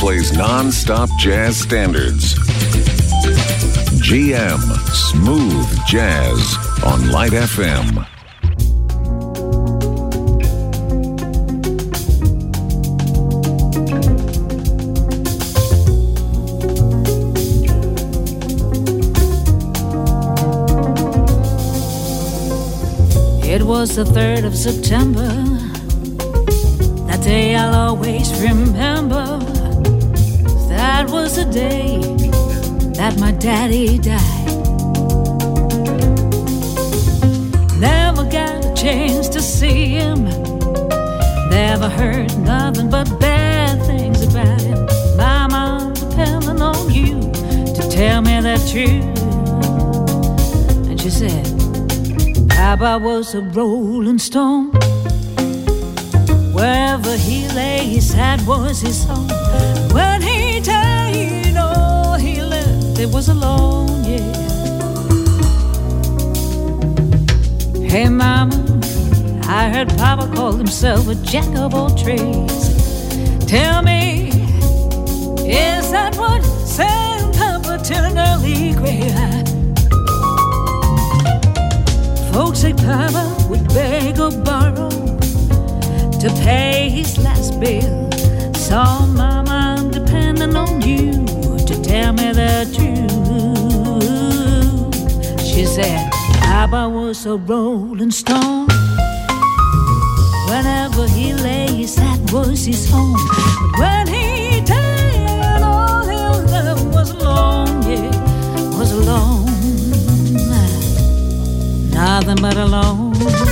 Plays non-stop jazz standards. GM Smooth Jazz on Light FM. It was the 3rd of September. That day I'll always remember. That was the day that my daddy died. Never got a chance to see him. Never heard nothing but bad things about him. Mama, depending on you to tell me the truth. And she said, Papa was a rolling stone. Wherever he lay, his hat was his home. When Hey, mama, I heard Papa called himself a jack of all trades. Tell me, is that what sent Papa to an early grave? Folks say Papa would beg or borrow to pay his last bill. Mama, I'm depending on you to tell me the truth. She said, Papa was a rolling stone. Whenever he lay, his hat was his home. But when he died, all he left was alone, yeah, was alone. Nothing but alone.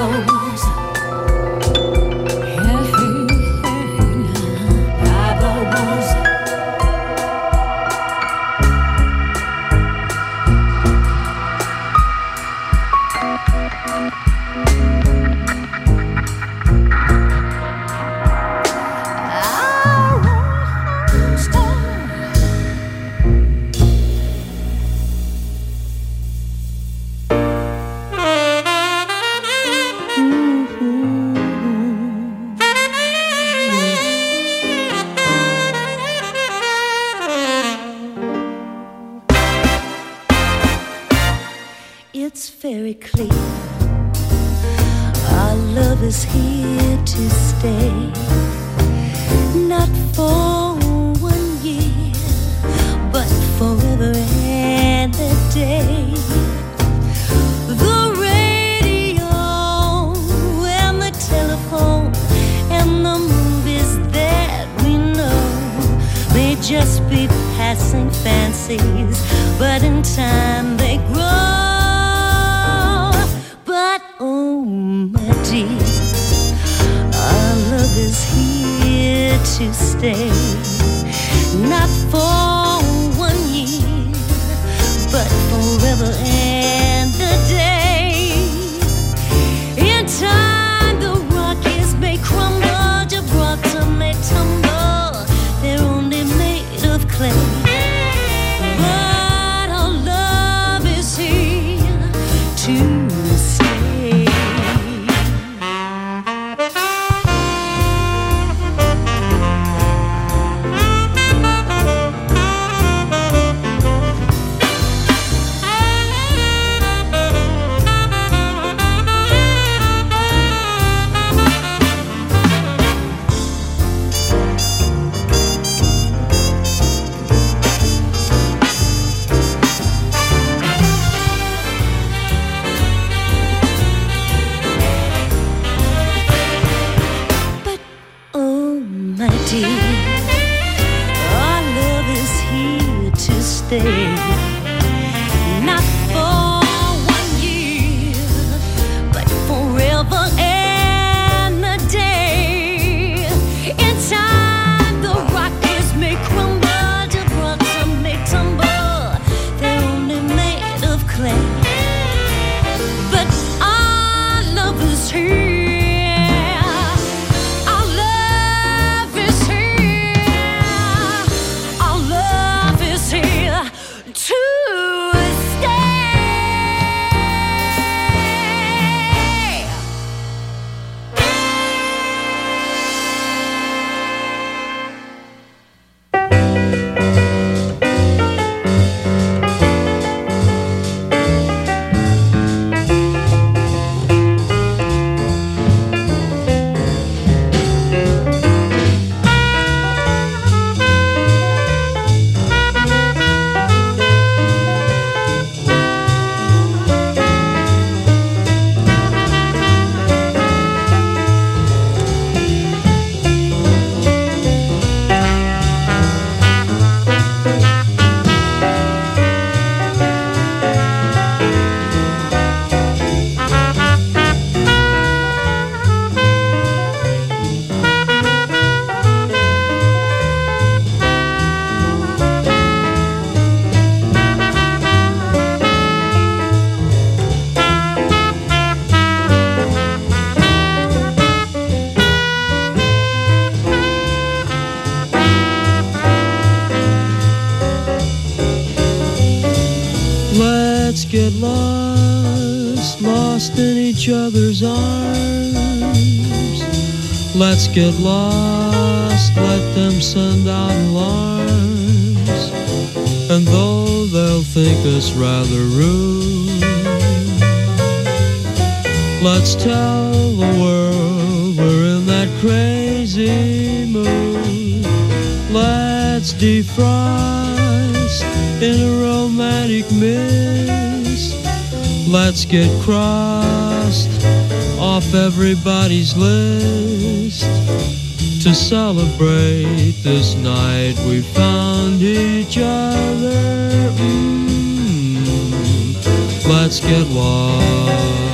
Is Let's get lost, let them send out alarms. And though they'll think us rather rude, let's tell the world we're in that crazy mood. Let's defrost in a romantic mist. Let's get cross everybody's list to celebrate this night we found each other. Mm, let's get lost.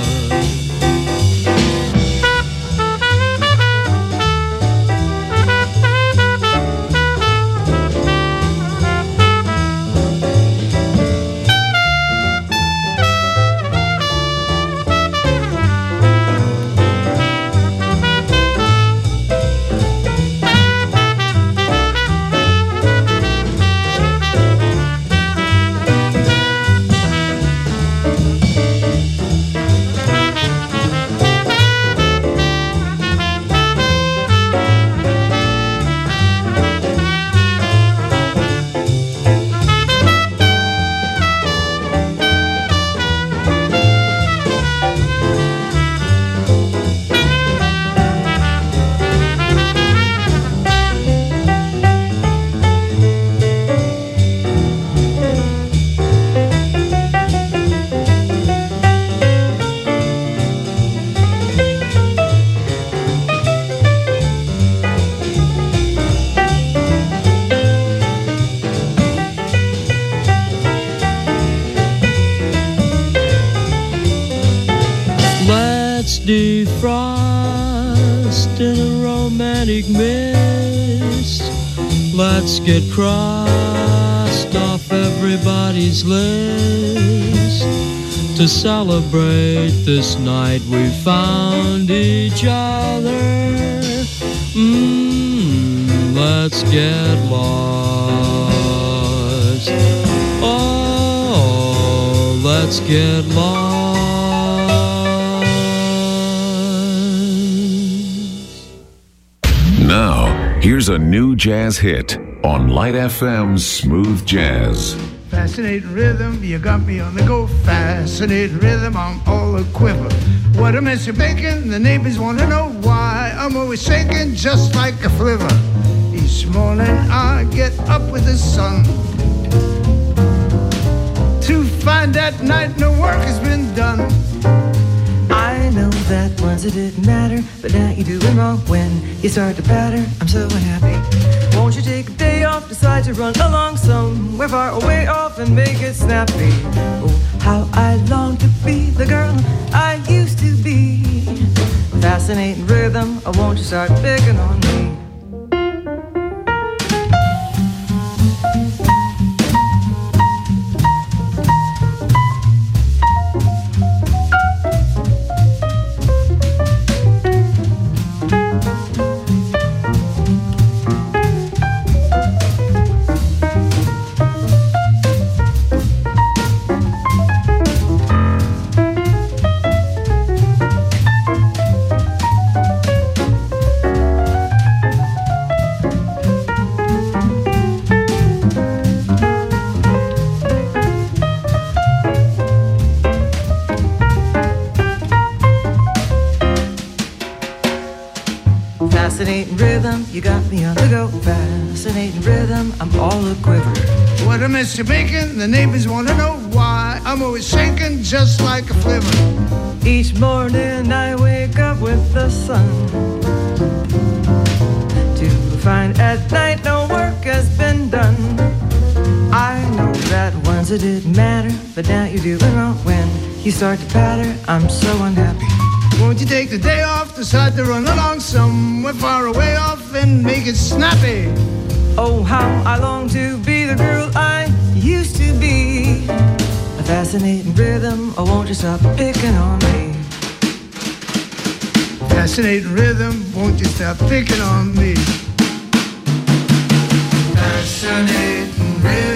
Get crossed off everybody's list. To celebrate this night we found each other. Mm, let's get lost. Oh, let's get lost. Here's a new jazz hit on Light FM's Smooth Jazz. Fascinating rhythm, you got me on the go. Fascinating rhythm, I'm all a quiver. What a mess you're making, the neighbors want to know why. I'm always shaking just like a flivver. Each morning I get up with the sun to find that night no work has been done. I know that once it didn't matter, but now you're doing wrong when you start to batter. I'm so unhappy. Won't you take a day off, decide to run along somewhere far away off and make it snappy? Oh, how I long to be the girl I used to be. Fascinating rhythm, I won't you start picking on me? Mess you're. The neighbors want to know why. I'm always shaking just like a flivver. Each morning I wake up with the sun. To find at night no work has been done. I know that once it didn't matter, but now you're doing wrong when you start to patter. I'm so unhappy. Won't you take the day off, decide to run along somewhere far away off and make it snappy? Oh, how I long to be the girl I fascinating rhythm, oh, won't you stop picking on me? Fascinating rhythm, won't you stop picking on me? Fascinating rhythm,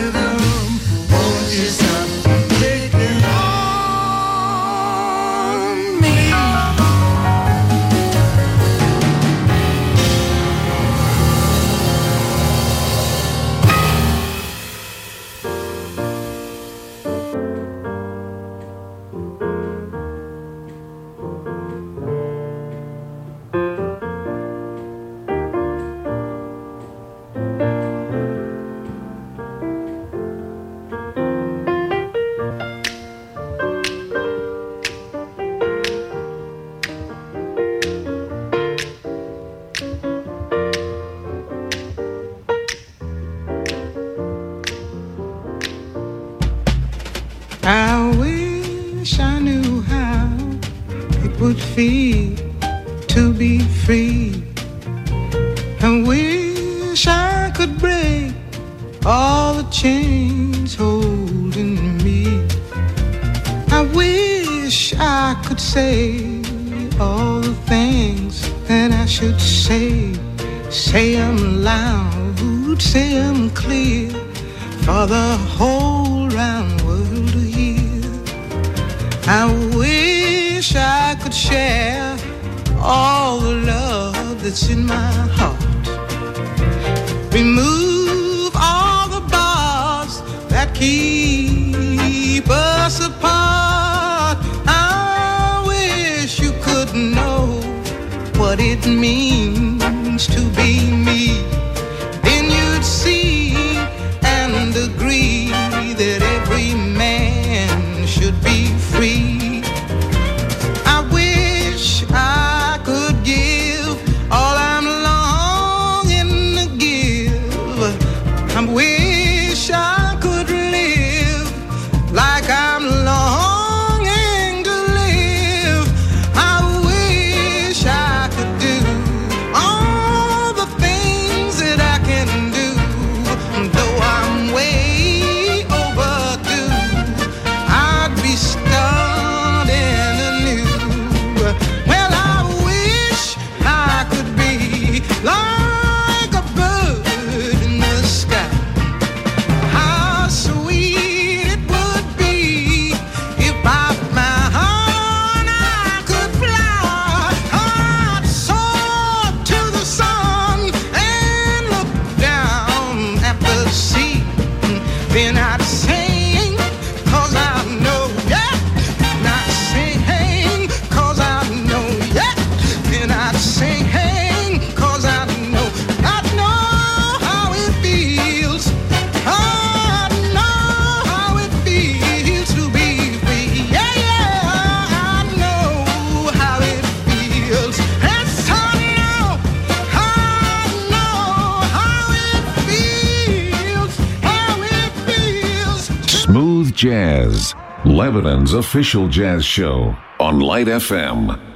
official jazz show on Light FM.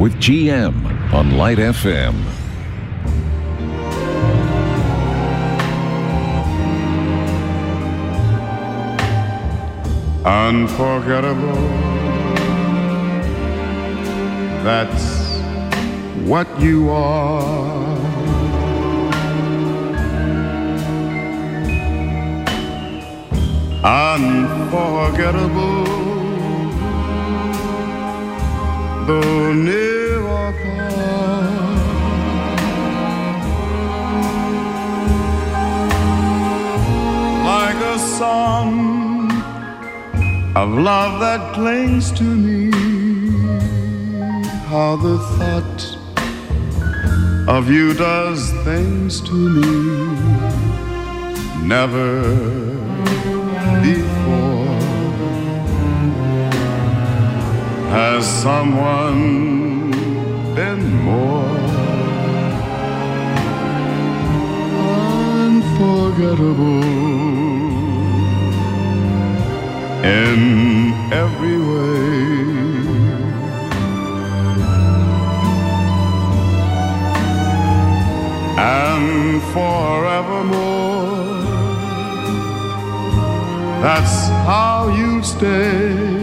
With GM on Light FM. Unforgettable. That's what you are. Unforgettable. Though song of love that clings to me. How the thought of you does things to me. Never before has someone been more unforgettable in every way. And forevermore, that's how you stay.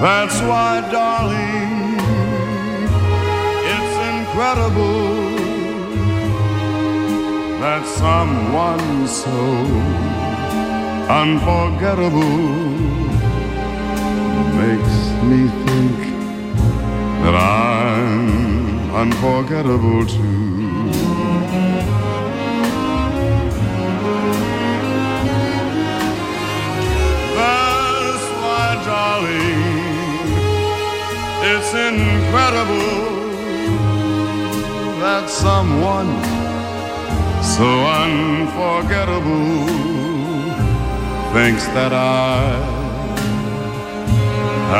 That's why, darling, it's incredible that someone so unforgettable makes me think that I'm unforgettable too. That's why, darling, it's incredible that someone so unforgettable thinks that I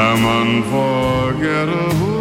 am unforgettable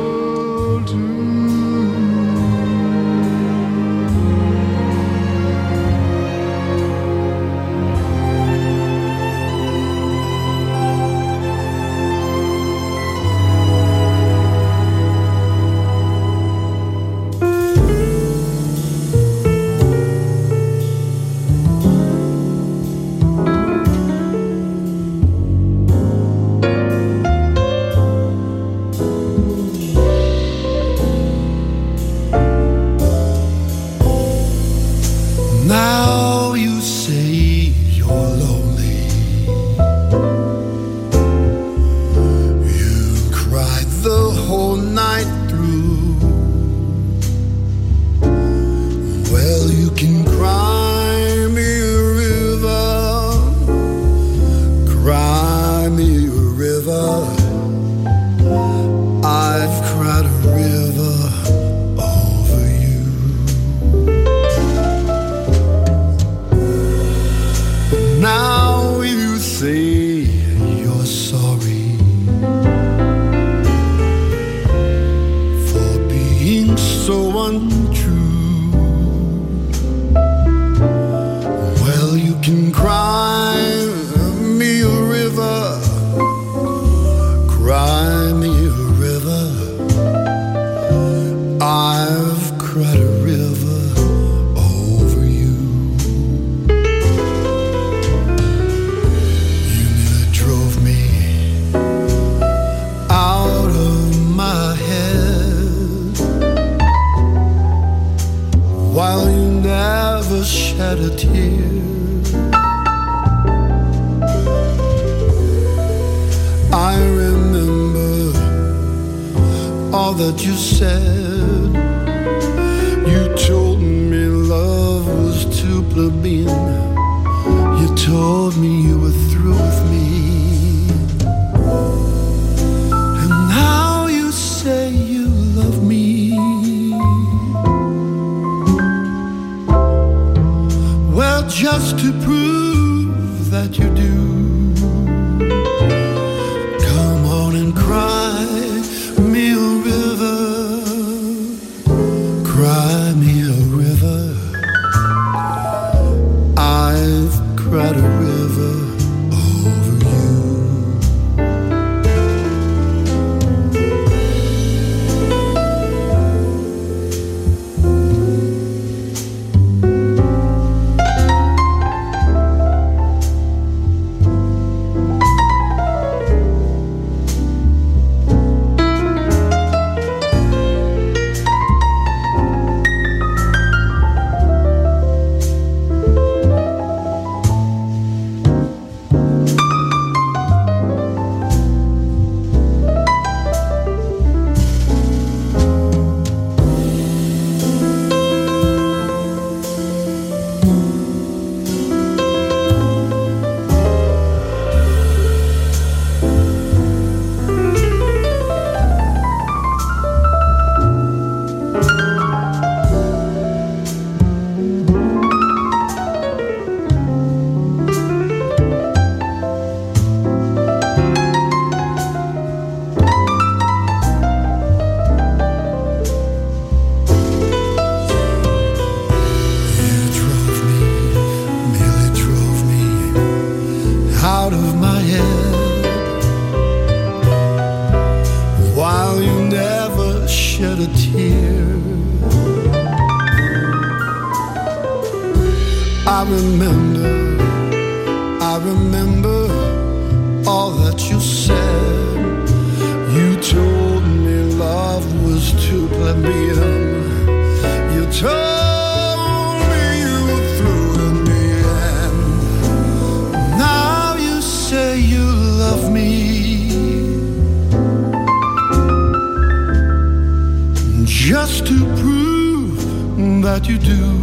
you do.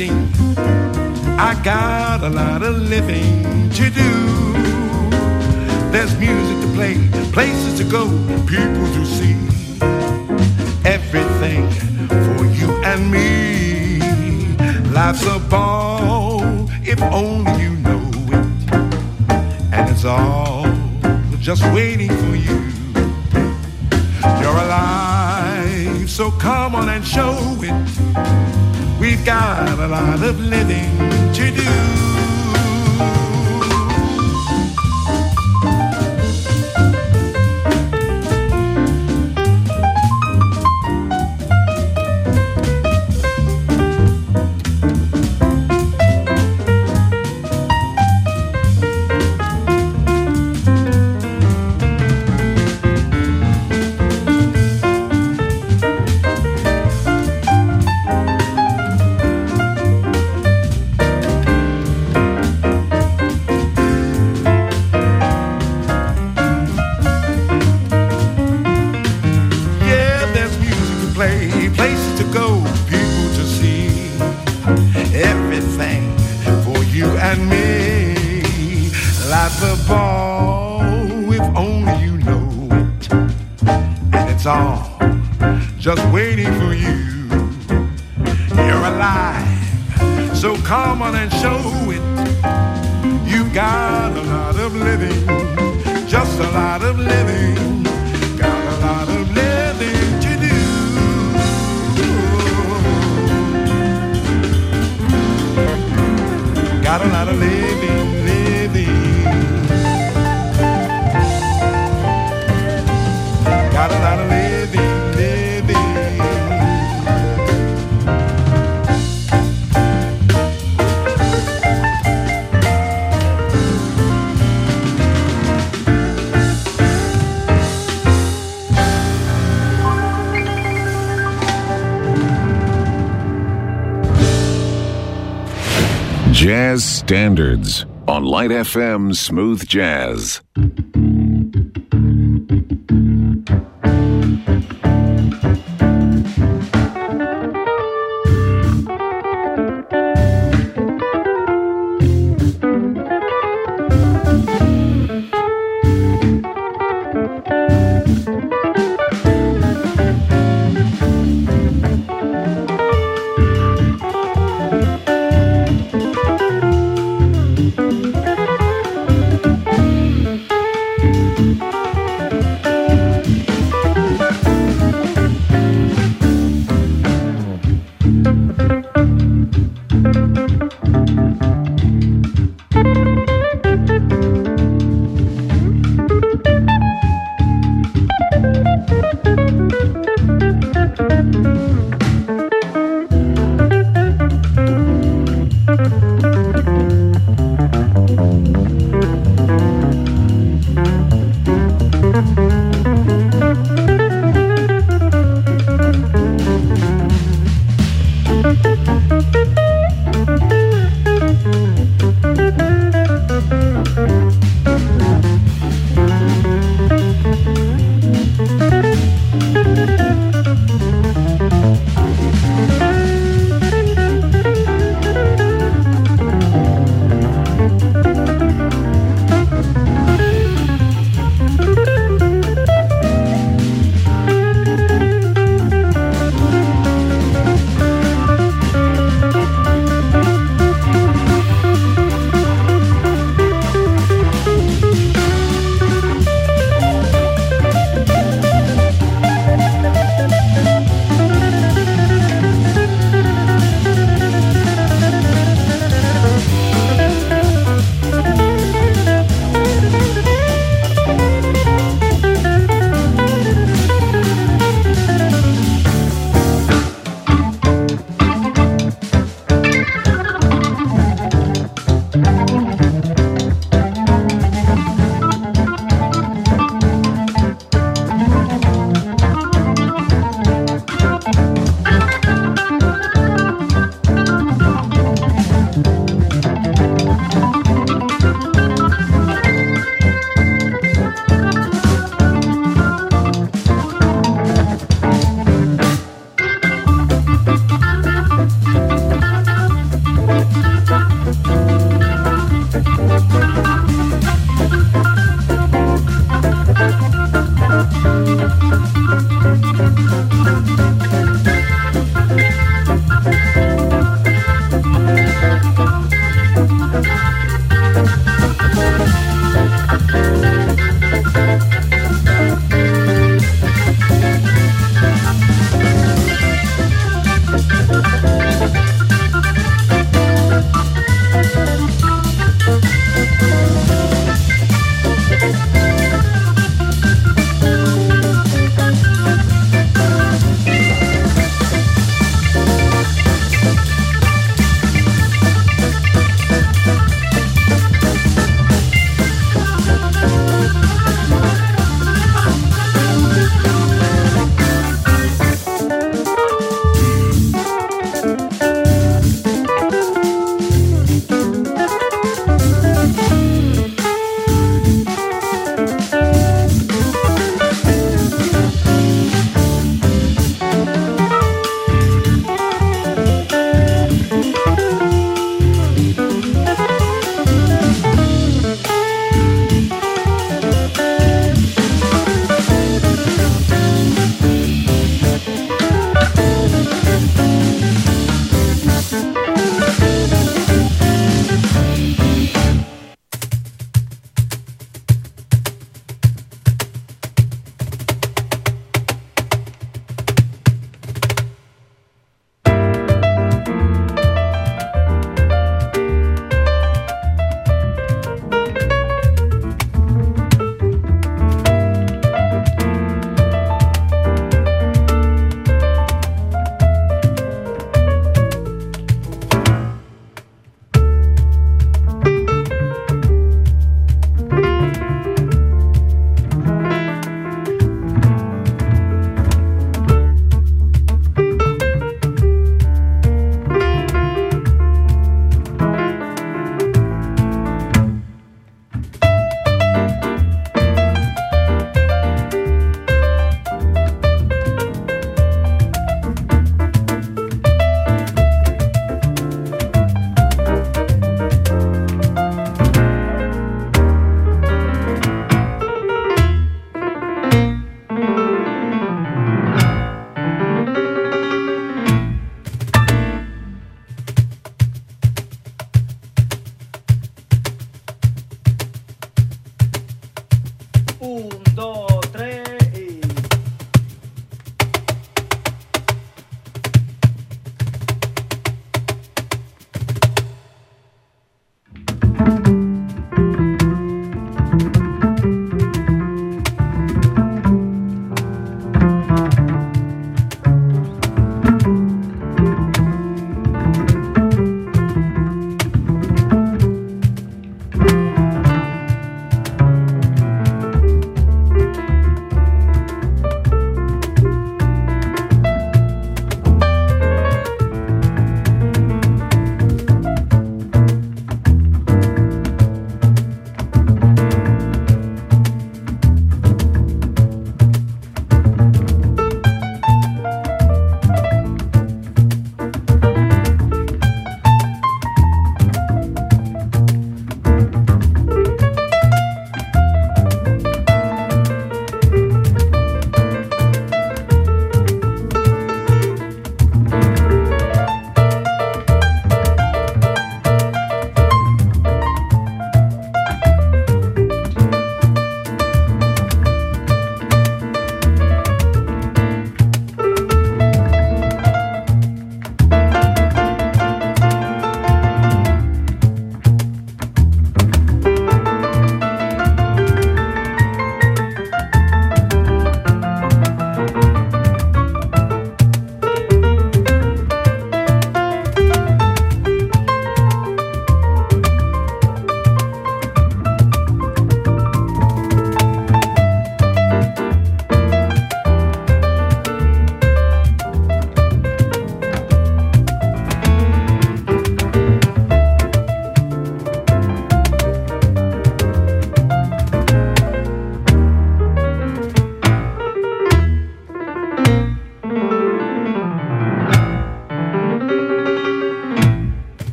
I got a lot of living to do. There's music to play, places to go, people to see We've got a lot of living to do. FM smooth jazz.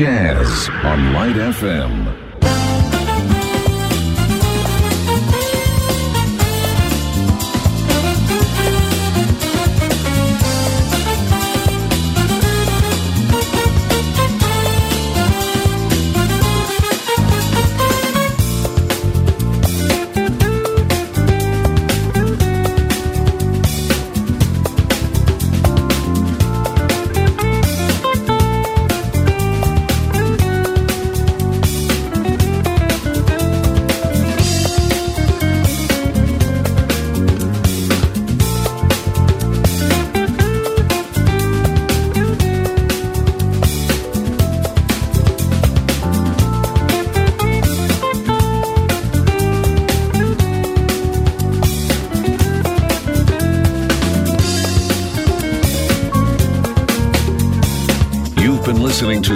Jazz on Light FM.